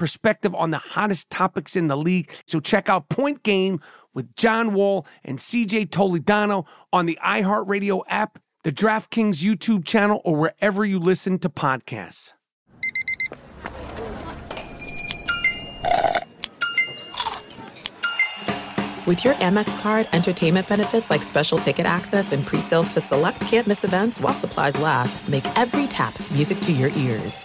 perspective on the hottest topics in the league. So check out Point Game with John Wall and CJ Toledano on the iHeartRadio app, the DraftKings YouTube channel, or wherever you listen to podcasts. With your Amex card, entertainment benefits like special ticket access and pre-sales to select campus events while supplies last, make every tap music to your ears.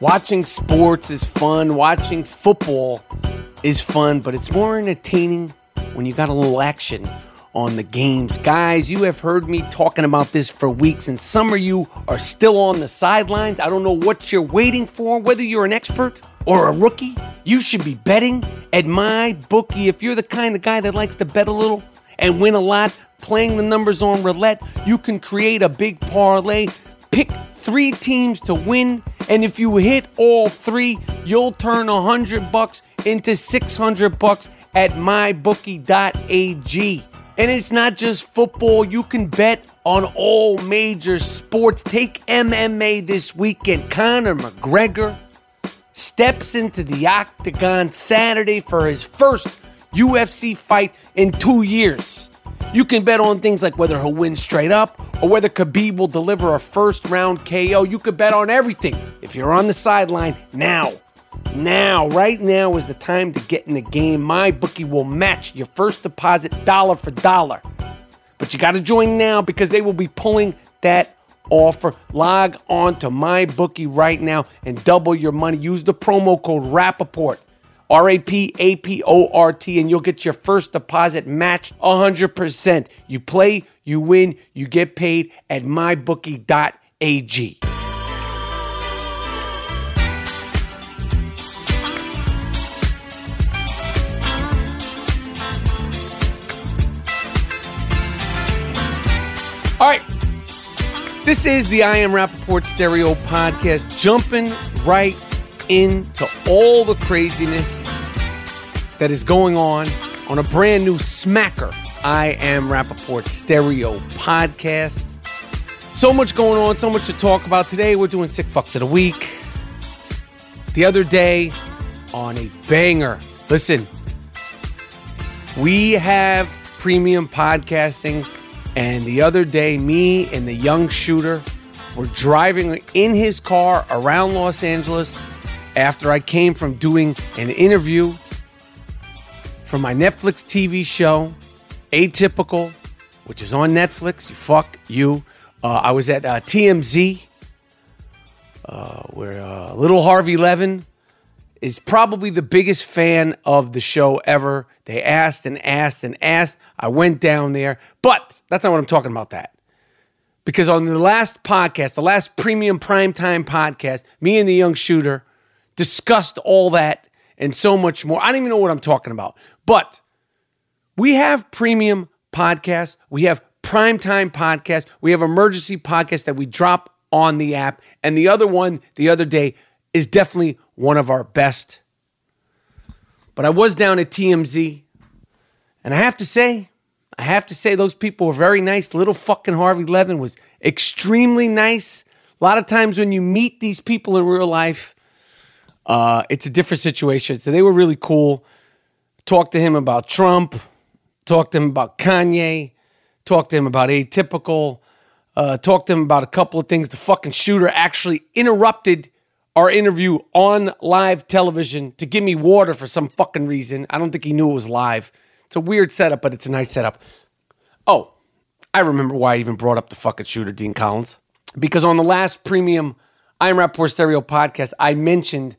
Watching sports is fun. Watching football is fun, but it's more entertaining when you got a little action on the games. Guys, you have heard me talking about this for weeks, and some of you are still on the sidelines. I don't know what you're waiting for, whether you're an expert or a rookie. You should be betting at my bookie. If you're the kind of guy that likes to bet a little and win a lot, playing the numbers on roulette, you can create a big parlay. Pick three teams to win, and if you hit all three, you'll turn a hundred bucks into six hundred bucks at mybookie.ag. And it's not just football, you can bet on all major sports. Take MMA this weekend. Conor McGregor steps into the octagon Saturday for his first UFC fight in two years. You can bet on things like whether he'll win straight up or whether Khabib will deliver a first round KO. You could bet on everything if you're on the sideline now. Now, right now is the time to get in the game. My bookie will match your first deposit dollar for dollar. But you got to join now because they will be pulling that offer. Log on to my bookie right now and double your money. Use the promo code Rapaport. R A P A P O R T, and you'll get your first deposit matched 100%. You play, you win, you get paid at mybookie.ag. All right. This is the I Am Rapaport Stereo Podcast, jumping right into all the craziness that is going on on a brand new smacker I Am Rapaport Stereo Podcast. So much going on, so much to talk about. Today we're doing Sick Fucks of the Week. The other day on a banger. Listen, we have premium podcasting and the other day, me and the young shooter were driving in his car around Los Angeles after I came from doing an interview for my Netflix TV show, Atypical, which is on Netflix. You fuck you. Uh, I was at uh, TMZ, uh, where uh, little Harvey Levin is probably the biggest fan of the show ever. They asked and asked and asked. I went down there, but that's not what I'm talking about. That because on the last podcast, the last premium primetime podcast, me and the young shooter discussed all that and so much more. I don't even know what I'm talking about, but we have premium podcasts. We have primetime podcasts. We have emergency podcasts that we drop on the app. And the other one the other day is definitely one of our best But I was down at TMZ, and I have to say, I have to say, those people were very nice. Little fucking Harvey Levin was extremely nice. A lot of times when you meet these people in real life, uh, it's a different situation. So they were really cool. Talked to him about Trump, talked to him about Kanye, talked to him about Atypical, uh, talked to him about a couple of things. The fucking shooter actually interrupted our interview on live television to give me water for some fucking reason. I don't think he knew it was live. It's a weird setup, but it's a nice setup. Oh, I remember why I even brought up the fucking shooter, Dean Collins. Because on the last premium I Am Rapaport Stereo podcast, I mentioned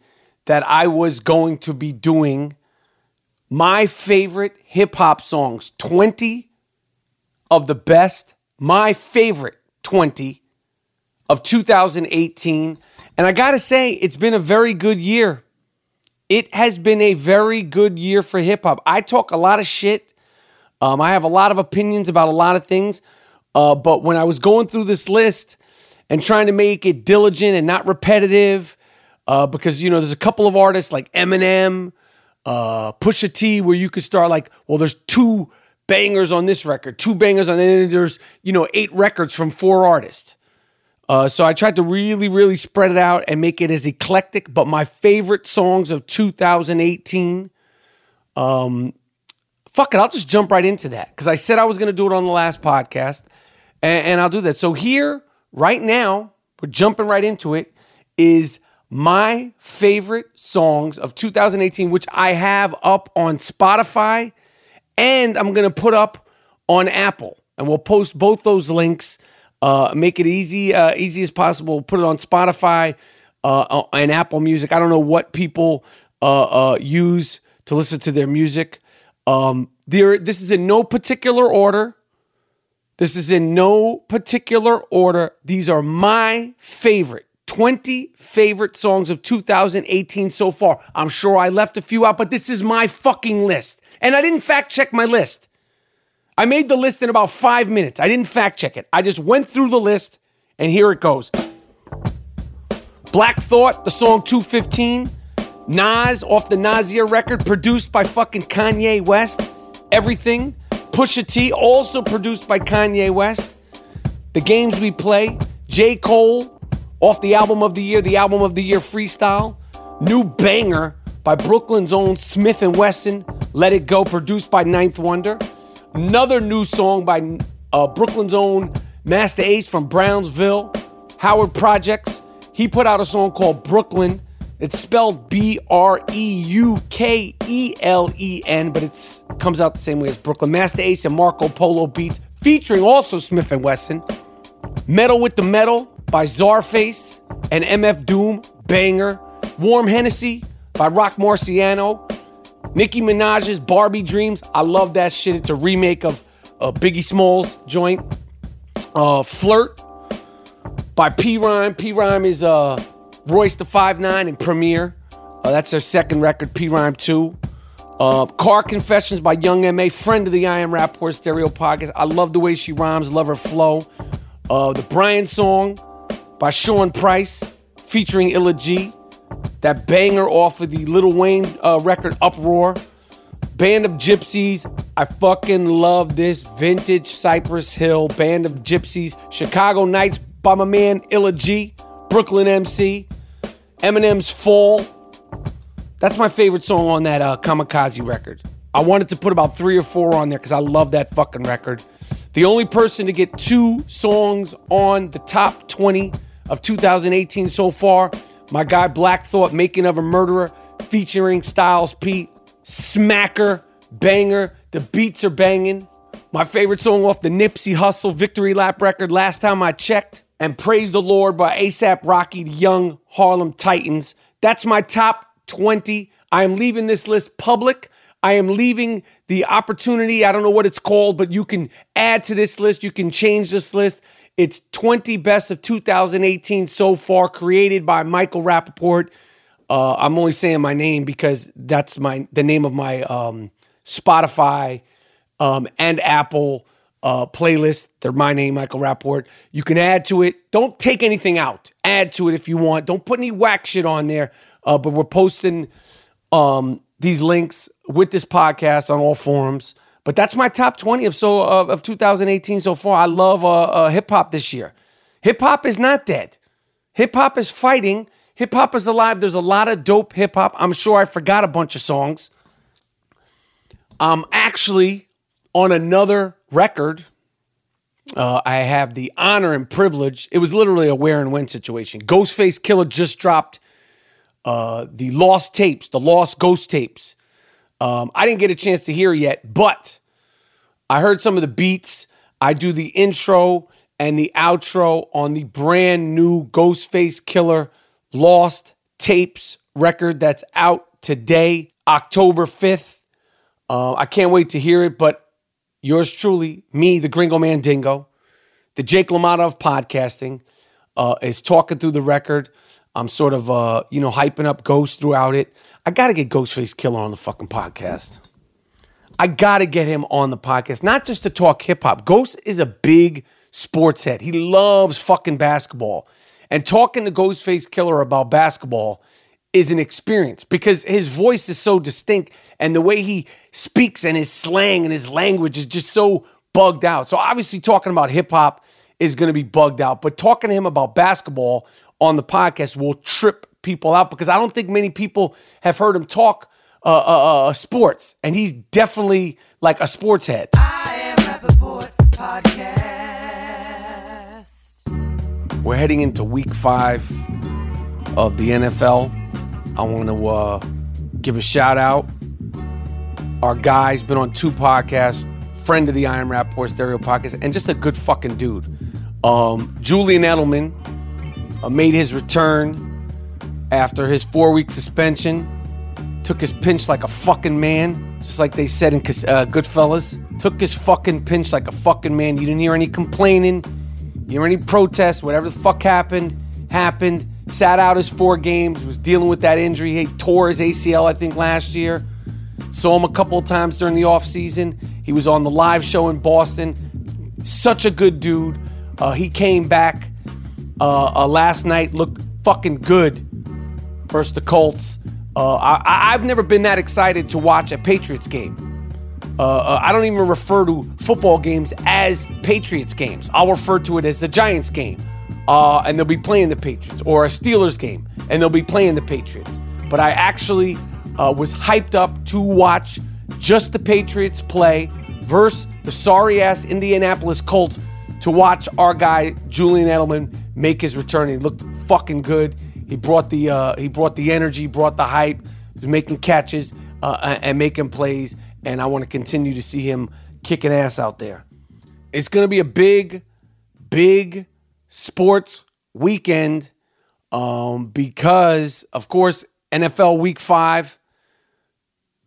that I was going to be doing my favorite hip hop songs 20 of the best, my favorite 20 of 2018. And I got to say, it's been a very good year. It has been a very good year for hip hop. I talk a lot of shit. Um, I have a lot of opinions about a lot of things. Uh, but when I was going through this list and trying to make it diligent and not repetitive, uh, because you know there's a couple of artists like Eminem, uh, Pusha T, where you could start like, well, there's two bangers on this record, two bangers on, then there's you know eight records from four artists. Uh, so I tried to really, really spread it out and make it as eclectic. But my favorite songs of 2018, um, fuck it, I'll just jump right into that because I said I was going to do it on the last podcast, and, and I'll do that. So here, right now, we're jumping right into it. Is my favorite songs of 2018, which I have up on Spotify and I'm going to put up on Apple. And we'll post both those links, uh, make it easy, uh, easy as possible. Put it on Spotify uh, and Apple Music. I don't know what people uh, uh, use to listen to their music. Um, there, this is in no particular order. This is in no particular order. These are my favorite 20 favorite songs of 2018 so far. I'm sure I left a few out, but this is my fucking list. And I didn't fact check my list. I made the list in about five minutes. I didn't fact check it. I just went through the list, and here it goes Black Thought, the song 215. Nas off the Nasir record, produced by fucking Kanye West. Everything. Pusha T, also produced by Kanye West. The Games We Play. J. Cole, off the album of the year, the album of the year freestyle. New banger by Brooklyn's own Smif-N-Wessun, Let It Go, produced by Ninth Wonder. Another new song by uh, Brooklyn's own Masta Ace from Brownsville, Howard Projects. He put out a song called Brooklyn. It's spelled B R E U K E L E N, but it comes out the same way as Brooklyn. Masta Ace and Marco Polo Beats, featuring also Smif-N-Wessun. Metal with the Metal by Czarface and MF Doom, banger. Warm Hennessy by Roc Marciano. Nicki Minaj's Barbie Dreams. I love that shit. It's a remake of uh, Biggie Smalls joint. Uh, Flirt by PRhyme. P Rhyme is uh, Royce the Five Nine and Premier. Uh, that's their second record, PRhyme 2. Uh, Car Confessions by Young M.A., friend of the I Am Rapaport Stereo podcast. I love the way she rhymes, love her flow. Uh, the Brian song by Sean Price featuring Illa Ghee. That banger off of the Lil Wayne uh, record Uproar. Band of Gypsies. I fucking love this vintage Cypress Hill Band of Gypsies. Chicago Nights by my man Illa Ghee. Brooklyn MC. Eminem's Fall. That's my favorite song on that uh, Kamikaze record. I wanted to put about three or four on there because I love that fucking record. The only person to get two songs on the top 20 of 2018 so far, my guy Black Thought, Making of a Murderer, featuring Styles P. Smacker, banger. The beats are banging. My favorite song off the Nipsey Hussle Victory Lap record, last time I checked. And Praise the Lord by ASAP Rocky, the Young Harlem Titans. That's my top 20. I am leaving this list public. I am leaving the opportunity. I don't know what it's called, but you can add to this list. You can change this list. It's 20 best of 2018 so far, created by Michael Rapaport. Uh, I'm only saying my name because that's my the name of my um, Spotify um, and Apple uh, playlist. They're my name, Michael Rapaport. You can add to it. Don't take anything out. Add to it if you want. Don't put any whack shit on there. Uh, but we're posting um, these links with this podcast on all forums. But that's my top 20 of so of, of 2018 so far. I love uh, uh, hip hop this year. Hip hop is not dead. Hip hop is fighting. Hip hop is alive. There's a lot of dope hip hop. I'm sure I forgot a bunch of songs. I'm actually on another record. Uh, I have the honor and privilege. It was literally a where and when situation. Ghostface Killah just dropped uh, the lost tapes, the lost ghost tapes. Um, I didn't get a chance to hear yet, but I heard some of the beats. I do the intro and the outro on the brand new Ghostface Killah Lost Tapes record that's out today, October 5th. Uh, I can't wait to hear it, but yours truly, me, the Gringo Mandingo, the Jake LaMotta of podcasting, uh, is talking through the record. I'm sort of, uh, you know, hyping up Ghost throughout it. I got to get Ghostface Killah on the fucking podcast. I got to get him on the podcast, not just to talk hip hop. Ghost is a big sports head. He loves fucking basketball. And talking to Ghostface Killah about basketball is an experience because his voice is so distinct and the way he speaks and his slang and his language is just so bugged out. So obviously talking about hip hop is going to be bugged out, but talking to him about basketball on the podcast will trip people out because I don't think many people have heard him talk uh, uh, uh, uh sports, and he's definitely like a sports head. I am Rapaport Podcast. We're heading into week five of the NFL. I want to uh, give a shout out. Our guy's been on two podcasts, friend of the I Am Rapaport Stereo podcast, and just a good fucking dude. Um, Julian Edelman uh, made his return after his four week suspension. Took his pinch like a fucking man, just like they said in uh, Goodfellas. Took his fucking pinch like a fucking man. You didn't hear any complaining, you hear any protests, whatever the fuck happened, happened. Sat out his four games, was dealing with that injury. He tore his ACL, I think, last year. Saw him a couple of times during the offseason. He was on the live show in Boston. Such a good dude. Uh, he came back uh, uh, last night, looked fucking good versus the Colts. Uh, I, have never been that excited to watch a Patriots game. Uh, uh, I don't even refer to football games as Patriots games. I'll refer to it as the Giants game, uh, and they'll be playing the Patriots, or a Steelers game, and they'll be playing the Patriots. But I actually uh, was hyped up to watch just the Patriots play versus the sorry ass Indianapolis Colts to watch our guy Julian Edelman make his return. He looked fucking good. He brought the uh, he brought the energy, brought the hype. Making catches uh, and making plays, and I want to continue to see him kicking ass out there. It's going to be a big, big sports weekend um, because, of course, NFL Week Five,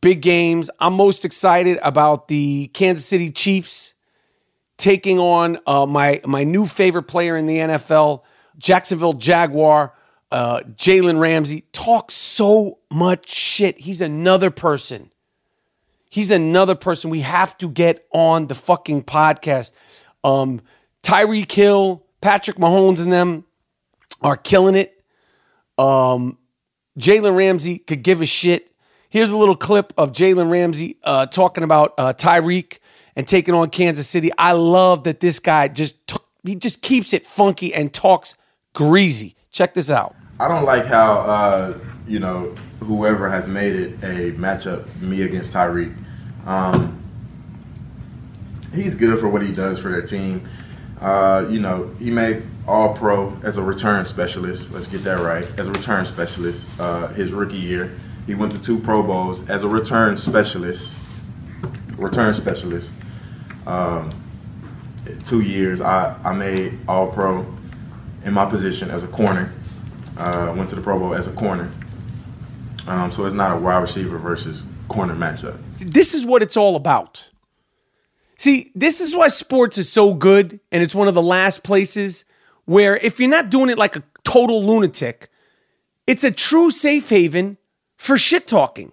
big games. I'm most excited about the Kansas City Chiefs taking on uh, my my new favorite player in the NFL, Jacksonville Jaguar uh, Jalen Ramsey talks so much shit. He's another person. He's another person we have to get on the fucking podcast. Um, Tyreek Hill, Patrick Mahomes, and them are killing it. Um, Jalen Ramsey could give a shit. Here's a little clip of Jalen Ramsey uh, talking about uh, Tyreek and taking on Kansas City. I love that this guy just t- he just keeps it funky and talks greasy. Check this out. I don't like how uh, you know whoever has made it a matchup me against Tyreek. Um, he's good for what he does for their team. Uh, you know, he made All Pro as a return specialist. Let's get that right. As a return specialist, uh, his rookie year, he went to two Pro Bowls as a return specialist. Return specialist. Um, two years, I, I made All Pro in my position as a corner uh, went to the Pro Bowl as a corner. Um, so it's not a wide receiver versus corner matchup. This is what it's all about. See, this is why sports is so good, and it's one of the last places where if you're not doing it like a total lunatic, it's a true safe haven for shit talking.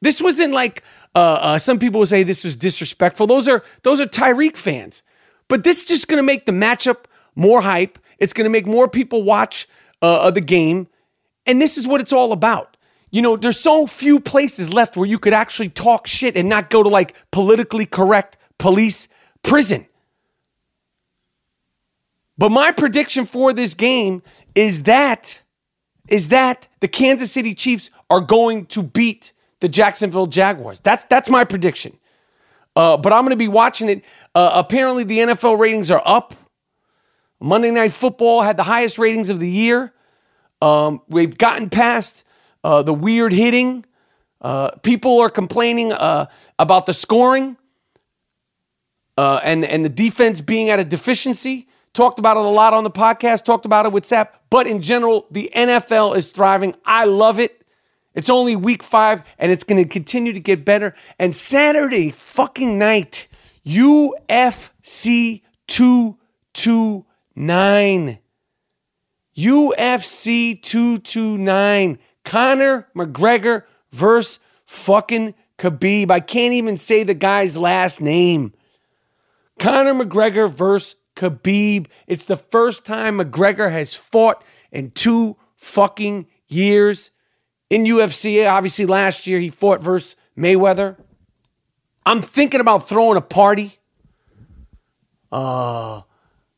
This wasn't like uh, uh, some people would say this was disrespectful. Those are those are Tyreek fans, but this is just going to make the matchup more hype. It's going to make more people watch uh, the game. And this is what it's all about. You know, there's so few places left where you could actually talk shit and not go to like politically correct police prison. But my prediction for this game is that is that the Kansas City Chiefs are going to beat the Jacksonville Jaguars. That's that's my prediction. Uh, but I'm going to be watching it. Uh, apparently, the NFL ratings are up. Monday Night Football had the highest ratings of the year. Um, we've gotten past uh, the weird hitting. Uh, people are complaining uh, about the scoring uh, and and the defense being at a deficiency. Talked about it a lot on the podcast. Talked about it with Sap. But in general, the NFL is thriving. I love it. It's only week five, and it's going to continue to get better. And Saturday fucking night, UFC 229. UFC 229. Conor McGregor versus fucking Khabib. I can't even say the guy's last name. Conor McGregor versus Khabib. It's the first time McGregor has fought in two fucking years. In UFC, obviously last year he fought versus Mayweather. I'm thinking about throwing a party. Uh,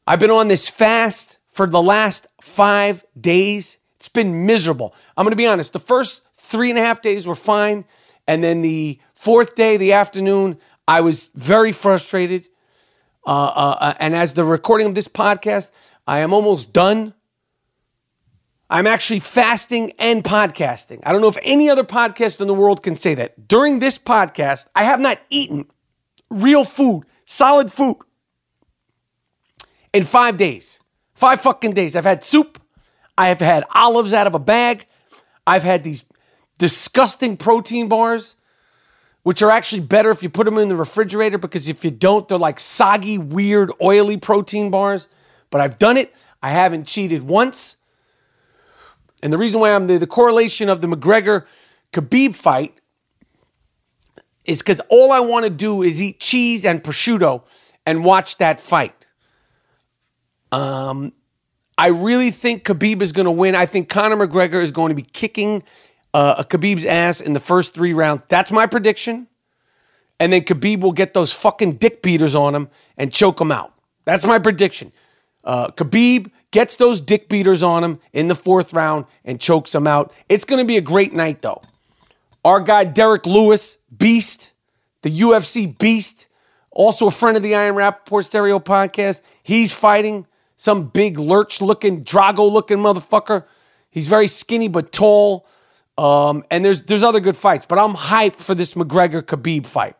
I've been on this fast for the last five days. It's been miserable. I'm going to be honest. The first three and a half days were fine. And then the fourth day, the afternoon, I was very frustrated. Uh, uh, uh, and as the recording of this podcast, I am almost done. I'm actually fasting and podcasting. I don't know if any other podcast in the world can say that. During this podcast, I have not eaten real food, solid food, in five days. Five fucking days. I've had soup. I have had olives out of a bag. I've had these disgusting protein bars which are actually better if you put them in the refrigerator because if you don't, they're like soggy, weird, oily protein bars. But I've done it. I haven't cheated once. And the reason why I'm the, the correlation of the McGregor Khabib fight is because all I want to do is eat cheese and prosciutto and watch that fight. Um, I really think Khabib is going to win. I think Conor McGregor is going to be kicking uh, Khabib's ass in the first three rounds. That's my prediction. And then Khabib will get those fucking dick beaters on him and choke him out. That's my prediction. Uh, Khabib gets those dick beaters on him in the fourth round and chokes him out. It's going to be a great night, though. Our guy Derrick Lewis, beast, the UFC beast, also a friend of the I Am Rapaport Stereo podcast. He's fighting some big lurch looking, Drago looking motherfucker. He's very skinny but tall. Um, and there's there's other good fights, but I'm hyped for this McGregor Khabib fight.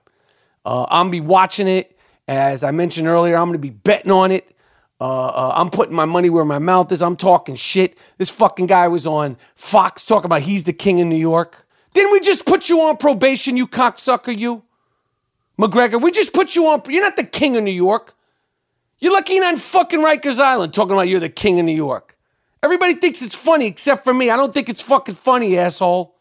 Uh, I'm be watching it. As I mentioned earlier, I'm gonna be betting on it. Uh, uh, I'm putting my money where my mouth is. I'm talking shit. This fucking guy was on Fox talking about he's the king of New York. Didn't we just put you on probation, you cocksucker, you? McGregor, we just put you on. You're not the king of New York. You're lucky on fucking Rikers Island talking about you're the king of New York. Everybody thinks it's funny except for me. I don't think it's fucking funny, asshole.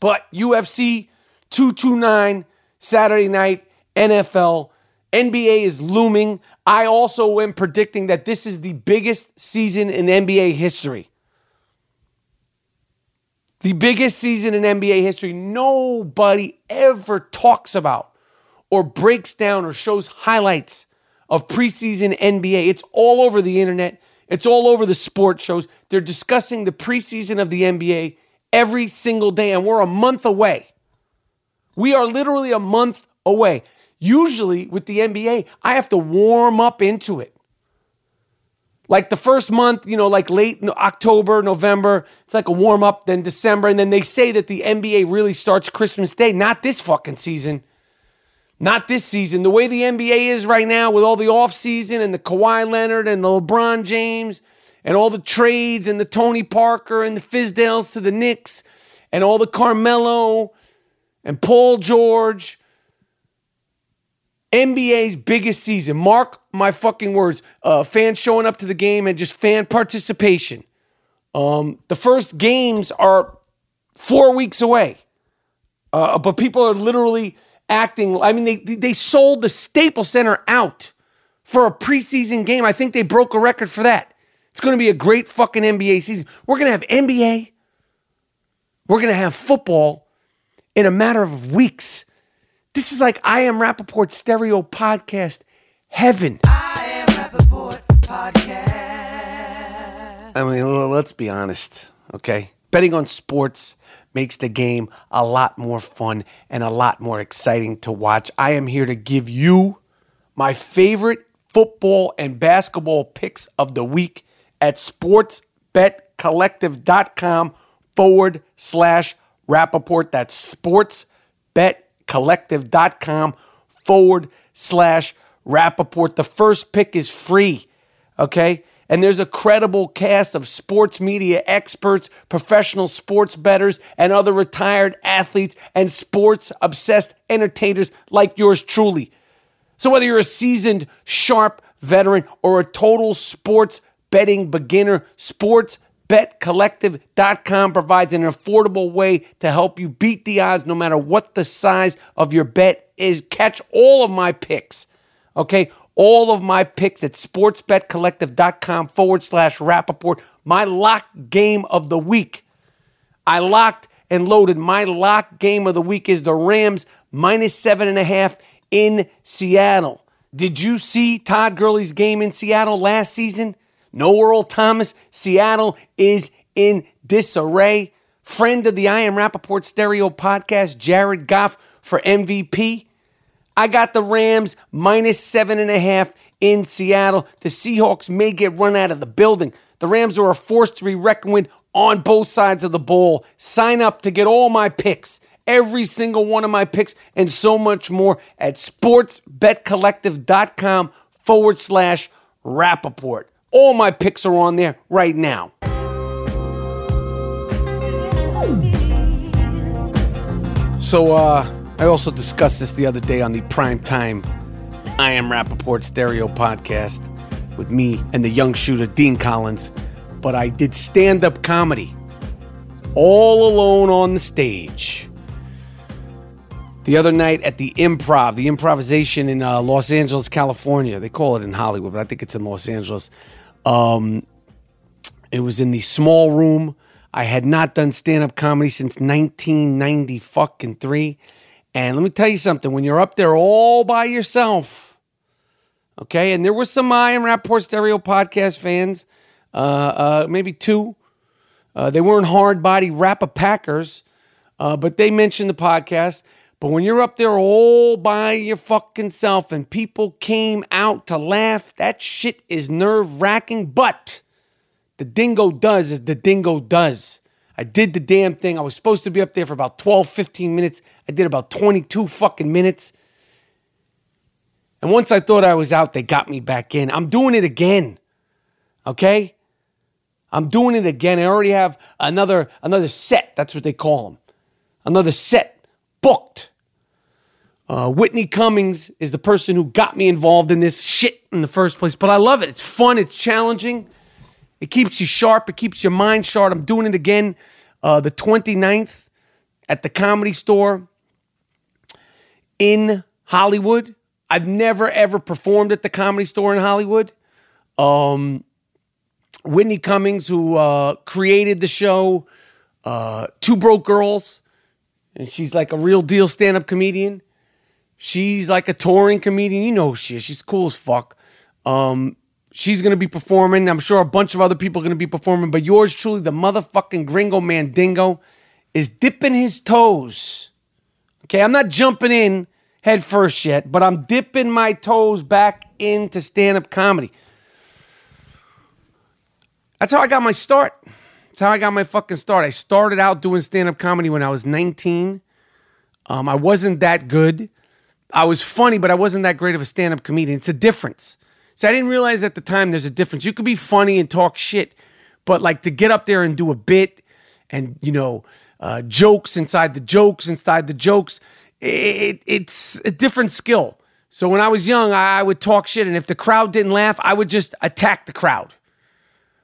But UFC 229, Saturday night, NFL, NBA is looming. I also am predicting that this is the biggest season in NBA history. The biggest season in NBA history. Nobody ever talks about or breaks down or shows highlights of preseason NBA. It's all over the internet. It's all over the sports shows. They're discussing the preseason of the NBA every single day, and we're a month away. We are literally a month away. Usually with the NBA, I have to warm up into it. Like the first month, you know, like late October, November, it's like a warm up, then December. And then they say that the NBA really starts Christmas Day. Not this fucking season. Not this season. The way the NBA is right now with all the offseason and the Kawhi Leonard and the LeBron James and all the trades and the Tony Parker and the Fizdales to the Knicks and all the Carmelo and Paul George. NBA's biggest season. Mark my fucking words. Uh, fans showing up to the game and just fan participation. Um, the first games are four weeks away. Uh, but people are literally acting. I mean, they they sold the Staples Center out for a preseason game. I think they broke a record for that. It's going to be a great fucking NBA season. We're going to have NBA. We're going to have football in a matter of weeks. This is like I Am Rapaport Stereo Podcast heaven. I Am Rapaport Podcast. I mean, let's be honest, okay? Betting on sports makes the game a lot more fun and a lot more exciting to watch. I am here to give you my favorite football and basketball picks of the week at sportsbetcollective.com forward slash Rapaport. That's sportsbetcollective.com forward slash Rapaport. The first pick is free, okay? And there's a credible cast of sports media experts, professional sports bettors, and other retired athletes and sports obsessed entertainers like yours truly. So, whether you're a seasoned, sharp veteran or a total sports betting beginner, sportsbetcollective.com provides an affordable way to help you beat the odds no matter what the size of your bet is. Catch all of my picks, okay? All of my picks at sportsbetcollective.com forward slash Rapaport. My lock game of the week. I locked and loaded. My lock game of the week is the Rams minus seven and a half in Seattle. Did you see Todd Gurley's game in Seattle last season? No Earl Thomas. Seattle is in disarray. Friend of the I Am Rapaport Stereo podcast, Jared Goff for MVP. I got the Rams minus seven and a half in Seattle. The Seahawks may get run out of the building. The Rams are a force to be reckoned with on both sides of the ball. Sign up to get all my picks every single one of my picks and so much more at sportsbetcollective.com forward slash Rapaport. All my picks are on there right now. So, uh, I also discussed this the other day on the prime time I Am Rapaport stereo podcast with me and the young shooter Dean Collins. But I did stand up comedy all alone on the stage the other night at the improv, the improvisation in uh, Los Angeles, California. They call it in Hollywood, but I think it's in Los Angeles. Um, it was in the small room. I had not done stand up comedy since 1990 fucking three. And let me tell you something when you're up there all by yourself, okay, and there were some I Rapaport Stereo podcast fans, uh, uh, maybe two. Uh, they weren't hard body rapper packers, uh, but they mentioned the podcast. But when you're up there all by your fucking self and people came out to laugh, that shit is nerve wracking. But the dingo does as the dingo does. I did the damn thing. I was supposed to be up there for about 12, 15 minutes. I did about 22 fucking minutes. And once I thought I was out, they got me back in. I'm doing it again. Okay? I'm doing it again. I already have another another set. That's what they call them. Another set booked. Uh, Whitney Cummings is the person who got me involved in this shit in the first place, but I love it. It's fun, it's challenging, it keeps you sharp, it keeps your mind sharp. I'm doing it again uh, the 29th at the comedy store in Hollywood. I've never ever performed at the comedy store in Hollywood. Um, Whitney Cummings, who uh, created the show, uh, Two Broke Girls, and she's like a real deal stand up comedian. She's like a touring comedian. You know who she is. She's cool as fuck. Um, she's gonna be performing. I'm sure a bunch of other people are gonna be performing, but yours truly, the motherfucking gringo man dingo, is dipping his toes. Okay, I'm not jumping in head first yet, but I'm dipping my toes back into stand-up comedy. That's how I got my start. That's how I got my fucking start. I started out doing stand up comedy when I was 19. Um, I wasn't that good. I was funny, but I wasn't that great of a stand up comedian. It's a difference. So I didn't realize at the time there's a difference. You could be funny and talk shit, but like to get up there and do a bit and, you know, uh, jokes inside the jokes inside the jokes, it, it's a different skill. So when I was young, I would talk shit, and if the crowd didn't laugh, I would just attack the crowd.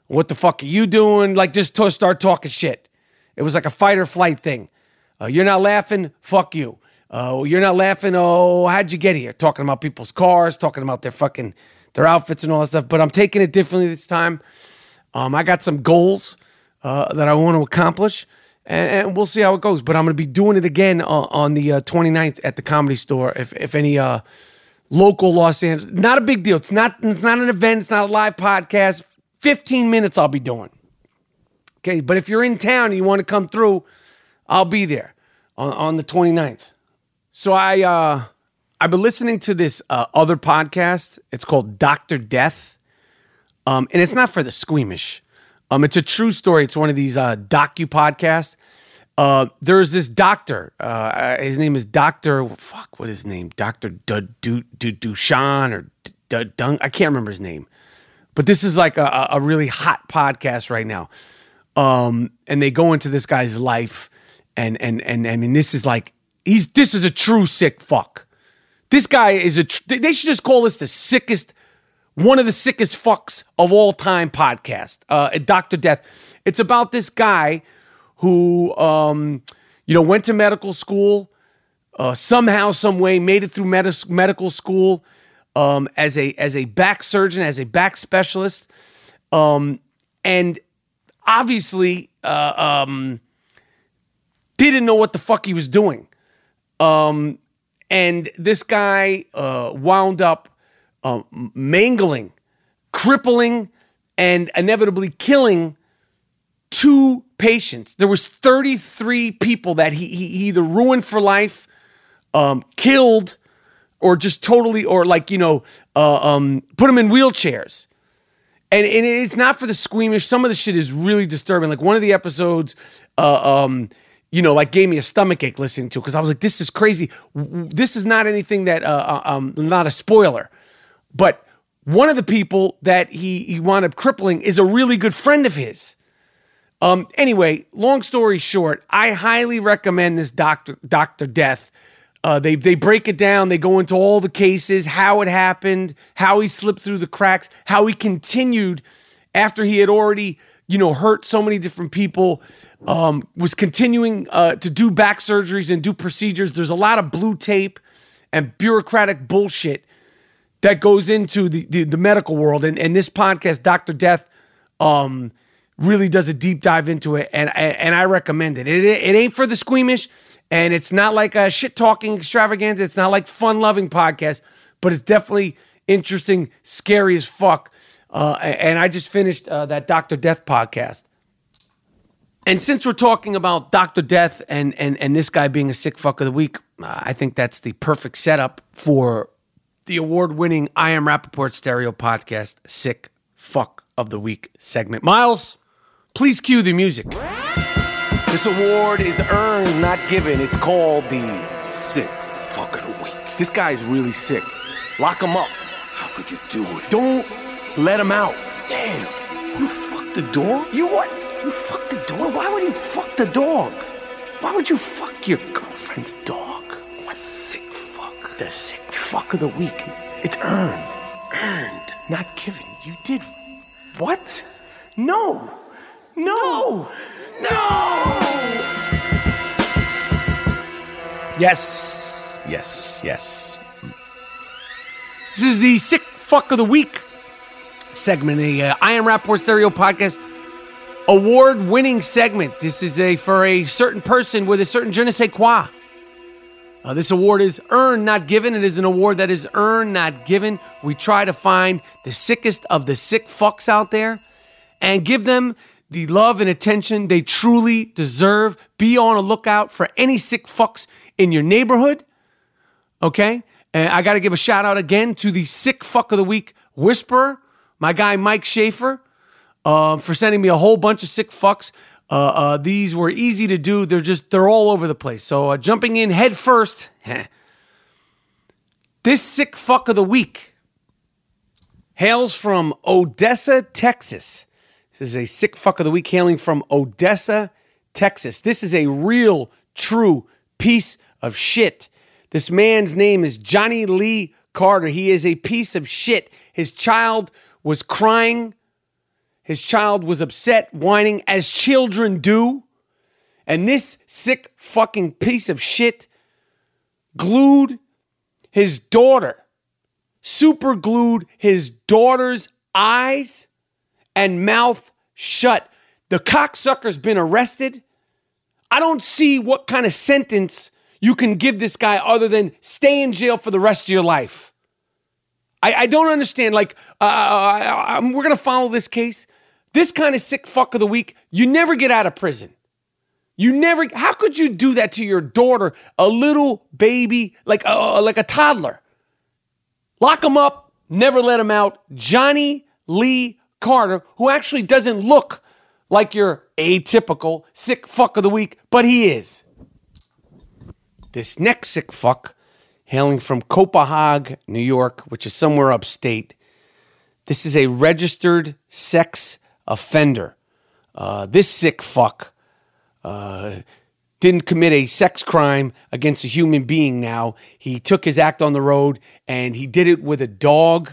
What the fuck are you doing? Like, just to start talking shit. It was like a fight or flight thing. Uh, you're not laughing? Fuck you. Uh, you're not laughing? Oh, how'd you get here? Talking about people's cars, talking about their fucking their outfits and all that stuff. But I'm taking it differently this time. Um, I got some goals uh, that I want to accomplish, and, and we'll see how it goes. But I'm going to be doing it again uh, on the uh, 29th at the Comedy Store. If if any uh, local Los Angeles, not a big deal. It's not it's not an event. It's not a live podcast. 15 minutes I'll be doing. Okay, but if you're in town and you want to come through, I'll be there on, on the 29th. So I uh I've been listening to this uh, other podcast. It's called Doctor Death, um, and it's not for the squeamish. Um, it's a true story. It's one of these uh, docu podcasts. Uh, there's this doctor. Uh, his name is Doctor. Fuck, what is his name? Doctor Dushan or Dun. I can't remember his name. But this is like a, a really hot podcast right now. Um, and they go into this guy's life, and and and I mean, this is like he's this is a true sick fuck. This guy is a. Tr- they should just call this the sickest, one of the sickest fucks of all time podcast. Uh, Doctor Death. It's about this guy who, um, you know, went to medical school. Uh, somehow, some way, made it through med- medical school um, as a as a back surgeon, as a back specialist, um, and obviously uh, um, didn't know what the fuck he was doing. Um, and this guy uh, wound up uh, mangling, crippling, and inevitably killing two patients. There was 33 people that he, he either ruined for life, um, killed, or just totally, or like you know, uh, um, put them in wheelchairs. And, and it's not for the squeamish. Some of the shit is really disturbing. Like one of the episodes, uh, um, you know, like gave me a stomach ache listening to because I was like, this is crazy. This is not anything that, uh, uh, um, not a spoiler, but one of the people that he, he wound up crippling is a really good friend of his. Um, anyway, long story short, I highly recommend this Doctor Doctor Death. Uh, they they break it down. They go into all the cases, how it happened, how he slipped through the cracks, how he continued after he had already you know hurt so many different people um, was continuing uh, to do back surgeries and do procedures. There's a lot of blue tape and bureaucratic bullshit that goes into the, the, the medical world. And, and this podcast, Dr. Death, um, really does a deep dive into it. And, and I recommend it. it. It ain't for the squeamish. And it's not like a shit talking extravaganza. It's not like fun loving podcast, but it's definitely interesting, scary as fuck. Uh, and I just finished uh, that Dr. Death podcast. And since we're talking about Dr. Death and, and, and this guy being a sick fuck of the week, uh, I think that's the perfect setup for the award winning I Am Rapaport Stereo podcast, Sick Fuck of the Week segment. Miles, please cue the music. This award is earned, not given. It's called the Sick Fuck of the Week. This guy's really sick. Lock him up. How could you do it? Don't let him out. Damn. You fucked the door? You what? You fucked the dog? Why would you fuck the dog? Why would you fuck your girlfriend's dog? What sick fuck? The sick fuck of the week. It's earned. Earned. Not given. You did what? No. No. No. Yes. Yes. Yes. This is the sick fuck of the week segment, of the uh, I Am Rapaport Stereo podcast award winning segment. This is a for a certain person with a certain je ne sais quoi. Uh, this award is earned, not given. It is an award that is earned, not given. We try to find the sickest of the sick fucks out there and give them the love and attention they truly deserve. Be on a lookout for any sick fucks in your neighborhood. Okay? And I got to give a shout out again to the sick fuck of the week whisperer, my guy Mike Schaefer uh, for sending me a whole bunch of sick fucks. Uh, uh, these were easy to do. They're just they're all over the place. So uh, jumping in head first. this sick fuck of the week hails from Odessa, Texas. This is a sick fuck of the week hailing from Odessa, Texas. This is a real, true piece of shit. This man's name is Johnny Lee Carter. He is a piece of shit. His child was crying his child was upset, whining, as children do. And this sick fucking piece of shit glued his daughter, super glued his daughter's eyes and mouth shut. The cocksucker's been arrested I don't see what kind of sentence you can give this guy other than stay in jail for the rest of your life. I, I don't understand. Like, uh, I, we're going to follow this case. This kind of sick fuck of the week, you never get out of prison. You never, how could you do that to your daughter, a little baby, like, uh, like a toddler? Lock him up, never let him out. Johnny Lee Carter, who actually doesn't look like your atypical sick fuck of the week, but he is. This next sick fuck, hailing from Copenhagen, New York, which is somewhere upstate, this is a registered sex offender. Uh, this sick fuck uh, didn't commit a sex crime against a human being now. He took his act on the road and he did it with a dog.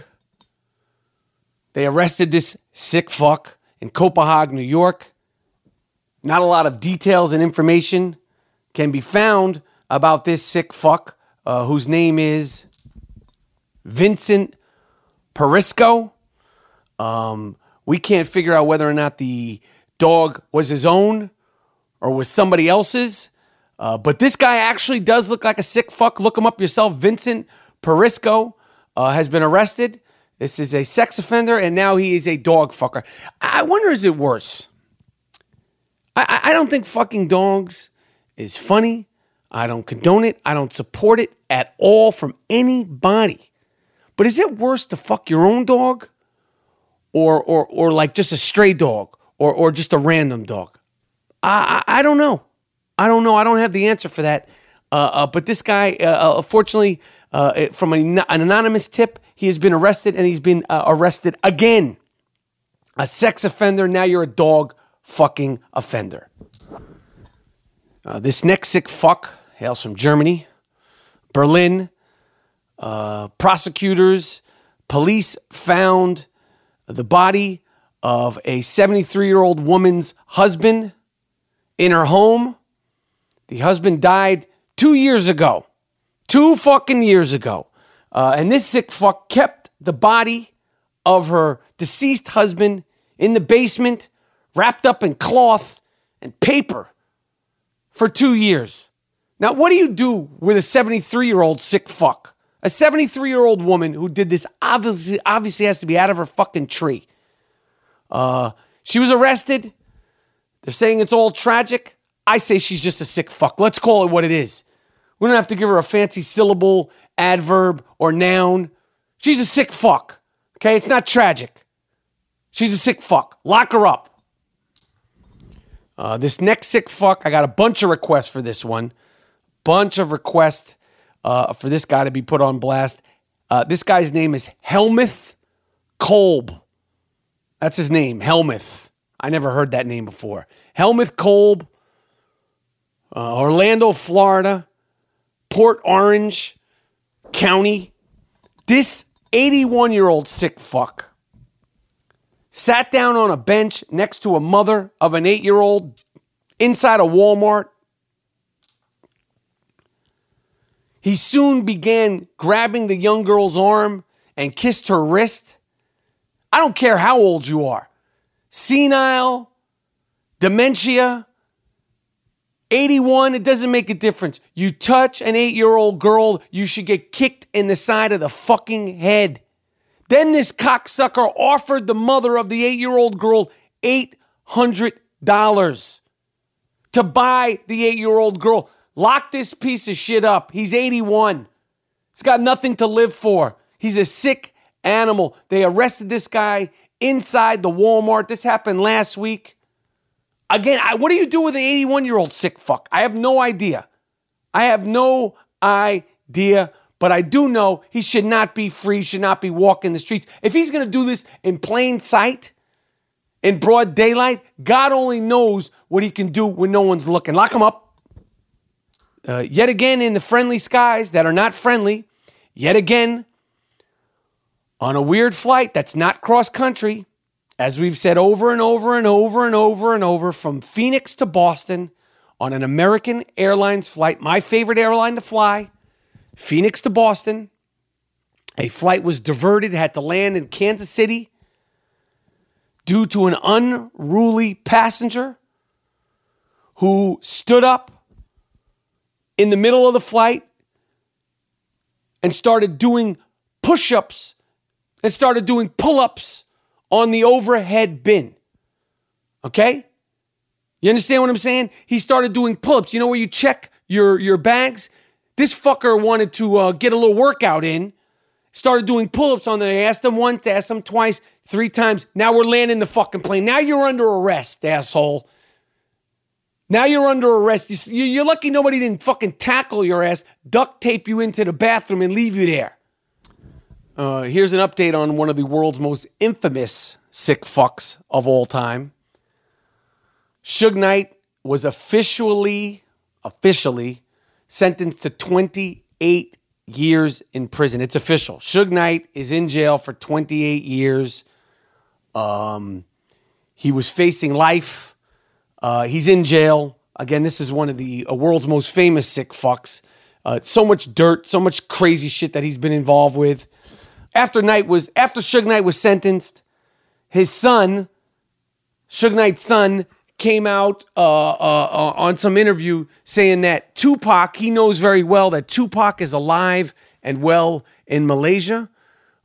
They arrested this sick fuck in Copenhagen, New York. Not a lot of details and information can be found about this sick fuck, uh, whose name is Vincent Perisco. Um, we can't figure out whether or not the dog was his own or was somebody else's. Uh, but this guy actually does look like a sick fuck. Look him up yourself. Vincent Perisco uh, has been arrested. This is a sex offender, and now he is a dog fucker. I wonder, is it worse? I, I don't think fucking dogs is funny. I don't condone it. I don't support it at all from anybody. But is it worse to fuck your own dog, or or or like just a stray dog, or or just a random dog? I I, I don't know. I don't know. I don't have the answer for that. Uh, uh, but this guy, uh, uh, uh, from an, an anonymous tip, he has been arrested and he's been uh, arrested again. A sex offender. Now you're a dog fucking offender. This next sick fuck hails from Germany, Berlin. Prosecutors, police found the body of a 73 year old woman's husband in her home. The husband died two years ago. Two fucking years ago. Uh, and this sick fuck kept the body of her deceased husband in the basement, wrapped up in cloth and paper for two years. Now, what do you do with a 73 year old sick fuck? A 73 year old woman who did this obviously, obviously has to be out of her fucking tree. Uh, she was arrested. They're saying it's all tragic. I say she's just a sick fuck. Let's call it what it is. We don't have to give her a fancy syllable, adverb, or noun. She's a sick fuck. Okay? It's not tragic. She's a sick fuck. Lock her up. Uh, this next sick fuck, I got a bunch of requests for this one. Bunch of requests uh, for this guy to be put on blast. Uh, this guy's name is Helmuth Kolb. That's his name, Helmuth. I never heard that name before. Helmuth Kolb, uh, Orlando, Florida. Port Orange County. This 81 year old sick fuck sat down on a bench next to a mother of an eight year old inside a Walmart. He soon began grabbing the young girl's arm and kissed her wrist. I don't care how old you are senile, dementia, 81, it doesn't make a difference. You touch an eight year old girl, you should get kicked in the side of the fucking head. Then this cocksucker offered the mother of the eight year old girl $800 to buy the eight year old girl. Lock this piece of shit up. He's 81. He's got nothing to live for. He's a sick animal. They arrested this guy inside the Walmart. This happened last week. Again, I, what do you do with an 81 year old sick fuck? I have no idea. I have no idea, but I do know he should not be free, should not be walking the streets. If he's going to do this in plain sight, in broad daylight, God only knows what he can do when no one's looking. Lock him up. Uh, yet again, in the friendly skies that are not friendly, yet again, on a weird flight that's not cross country, as we've said over and over and over and over and over, from Phoenix to Boston on an American Airlines flight, my favorite airline to fly, Phoenix to Boston. A flight was diverted, had to land in Kansas City due to an unruly passenger who stood up in the middle of the flight and started doing push ups and started doing pull ups on the overhead bin. Okay? You understand what I'm saying? He started doing pull ups. You know where you check your, your bags? This fucker wanted to uh, get a little workout in, started doing pull ups on there. They asked him once, asked him twice, three times. Now we're landing the fucking plane. Now you're under arrest, asshole. Now you're under arrest. You- are lucky nobody didn't fucking tackle your ass, duct tape you into the bathroom, and leave you there. Uh, here's an update on one of the world's most infamous sick fucks of all time. Suge Knight was officially, officially sentenced to 28 years in prison. It's official. Suge Knight is in jail for 28 years. Um, he was facing life. Uh, he's in jail. Again, this is one of the uh, world's most famous sick fucks. Uh, so much dirt, so much crazy shit that he's been involved with. After Knight was after Suge Knight was sentenced, his son, Suge Knight's son, came out uh, uh, uh, on some interview saying that Tupac, he knows very well that Tupac is alive and well in Malaysia.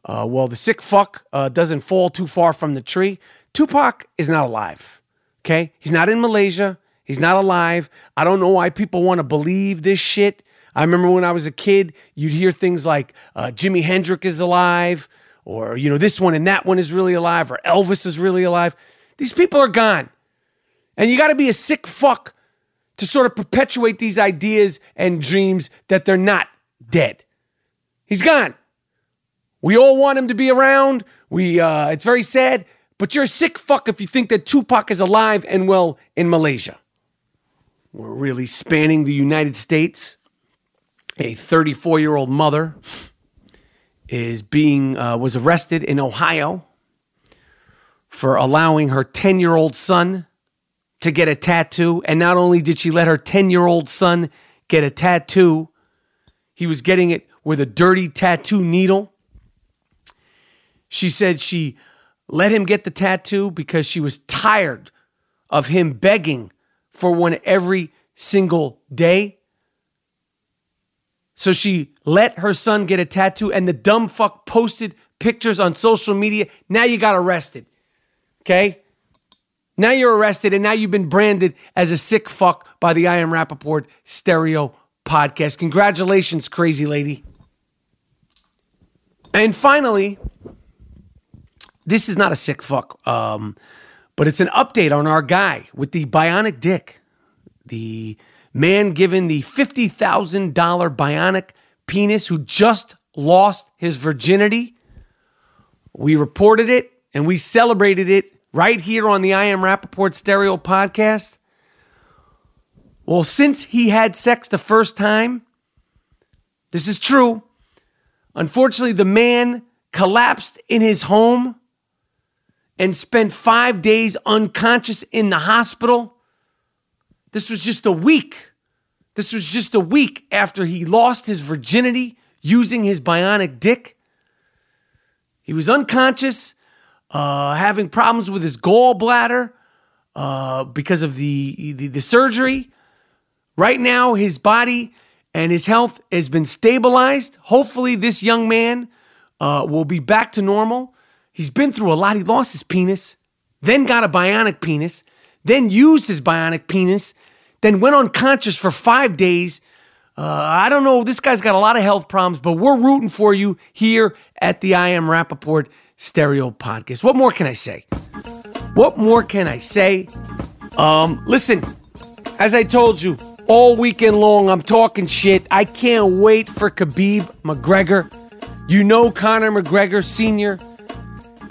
Uh, well, the sick fuck uh, doesn't fall too far from the tree. Tupac is not alive. Okay, he's not in Malaysia. He's not alive. I don't know why people want to believe this shit. I remember when I was a kid, you'd hear things like uh, Jimi Hendrix is alive, or you know this one and that one is really alive, or Elvis is really alive. These people are gone. And you got to be a sick fuck to sort of perpetuate these ideas and dreams that they're not dead. He's gone. We all want him to be around. We uh, it's very sad, but you're a sick fuck if you think that Tupac is alive and well in Malaysia. We're really spanning the United States. A 34 year old mother is being uh, was arrested in Ohio for allowing her 10 year old son to get a tattoo. And not only did she let her 10 year old son get a tattoo, he was getting it with a dirty tattoo needle. She said she let him get the tattoo because she was tired of him begging for one every single day. So she let her son get a tattoo, and the dumb fuck posted pictures on social media. Now you got arrested. Okay? Now you're arrested and now you've been branded as a sick fuck by the I Am Rapaport stereo podcast. Congratulations, crazy lady. And finally, this is not a sick fuck, um, but it's an update on our guy with the bionic dick. The man given the $50,000 bionic penis who just lost his virginity. We reported it and we celebrated it right here on the I Am Rapaport Stereo podcast? Well, since he had sex the first time, this is true. Unfortunately, the man collapsed in his home and spent five days unconscious in the hospital. This was just a week. This was just a week after he lost his virginity using his bionic dick. He was unconscious uh, having problems with his gallbladder uh, because of the, the, the surgery. Right now, his body and his health has been stabilized. Hopefully, this young man uh, will be back to normal. He's been through a lot. He lost his penis, then got a bionic penis, then used his bionic penis, then went unconscious for five days. Uh, I don't know. This guy's got a lot of health problems, but we're rooting for you here at the I Am Rapaport Stereo Podcast. What more can I say? What more can I say? Um, listen, as I told you, all weekend long, I'm talking shit. I can't wait for Khabib McGregor. You know Conor McGregor Sr.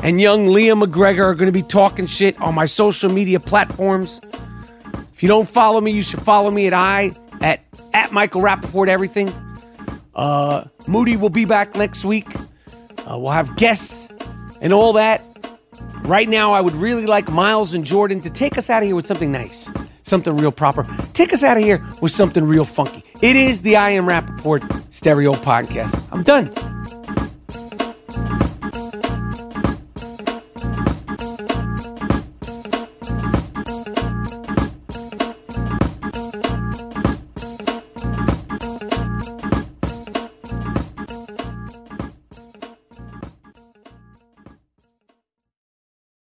and young Liam McGregor are going to be talking shit on my social media platforms. If you don't follow me, you should follow me at I at at Michael Rapaport Everything. Uh, Moody will be back next week. Uh, we'll have guests and all that. Right now, I would really like Miles and Jordan to take us out of here with something nice, something real proper. Take us out of here with something real funky. It is the I Am Rapaport Stereo Podcast. I'm done.